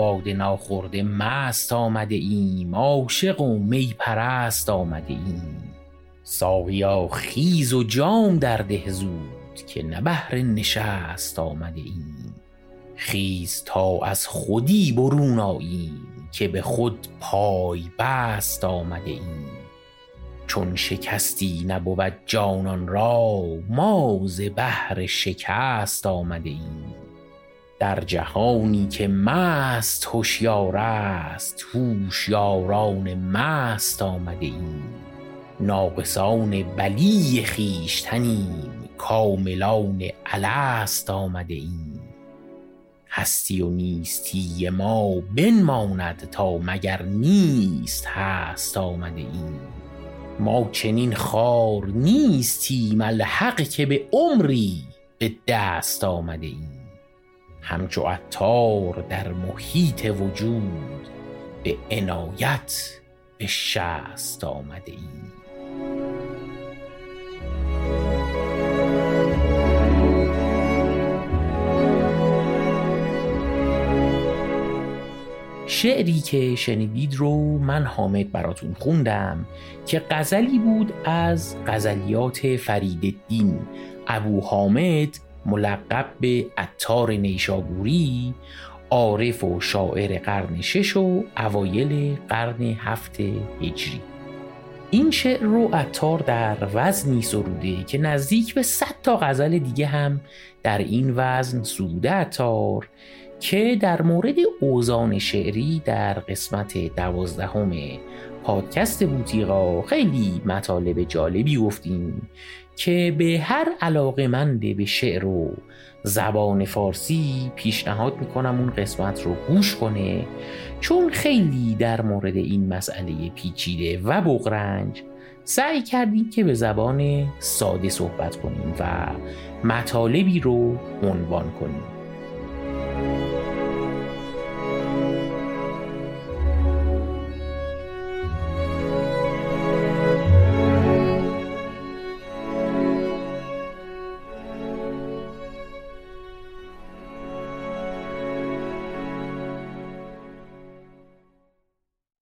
باده ناخورده مست آمده ایم عاشق و می پرست آمده ایم. ساقیا خیز و جام در ده زود که نه بهر نشست آمده ایم. خیز تا از خودی برون آییم که به خود پای بست آمده ایم. چون شکستی نبود جانان را ما ز بهر شکست آمده ایم. در جهانی که مست هشیار است هوشیاران مست آمده ایم. ناقصان بلی خویشتنیم کاملان الست آمده ایم. هستی و نیستی ما بنماند تا مگر نیست هست آمده ایم. ما چنین خوار نیستیم الحق که به عمری به دست آمده ایم. همچو عطار در محیط وجود به عنایت به شست آمده ایم شعری که شنیدید رو من حامد براتون خوندم که غزلی بود از غزلیات فرید الدین. ابو حامد ملقب به عطار نیشابوری عارف و شاعر قرن شش و اوایل قرن هفت هجری. این شعر رو عطار در وزنی سروده که نزدیک به صد تا غزل دیگه هم در این وزن سروده عطار که در مورد اوزان شعری در قسمت دوازدهم پادکست بوتیقا خیلی مطالب جالبی گفتیم که به هر علاقه منده به شعر و زبان فارسی پیشنهاد می‌کنم اون قسمت رو گوش کنه چون خیلی در مورد این مسئله پیچیده و بغرنج سعی کردیم که به زبان ساده صحبت کنیم و مطالبی رو عنوان کنیم.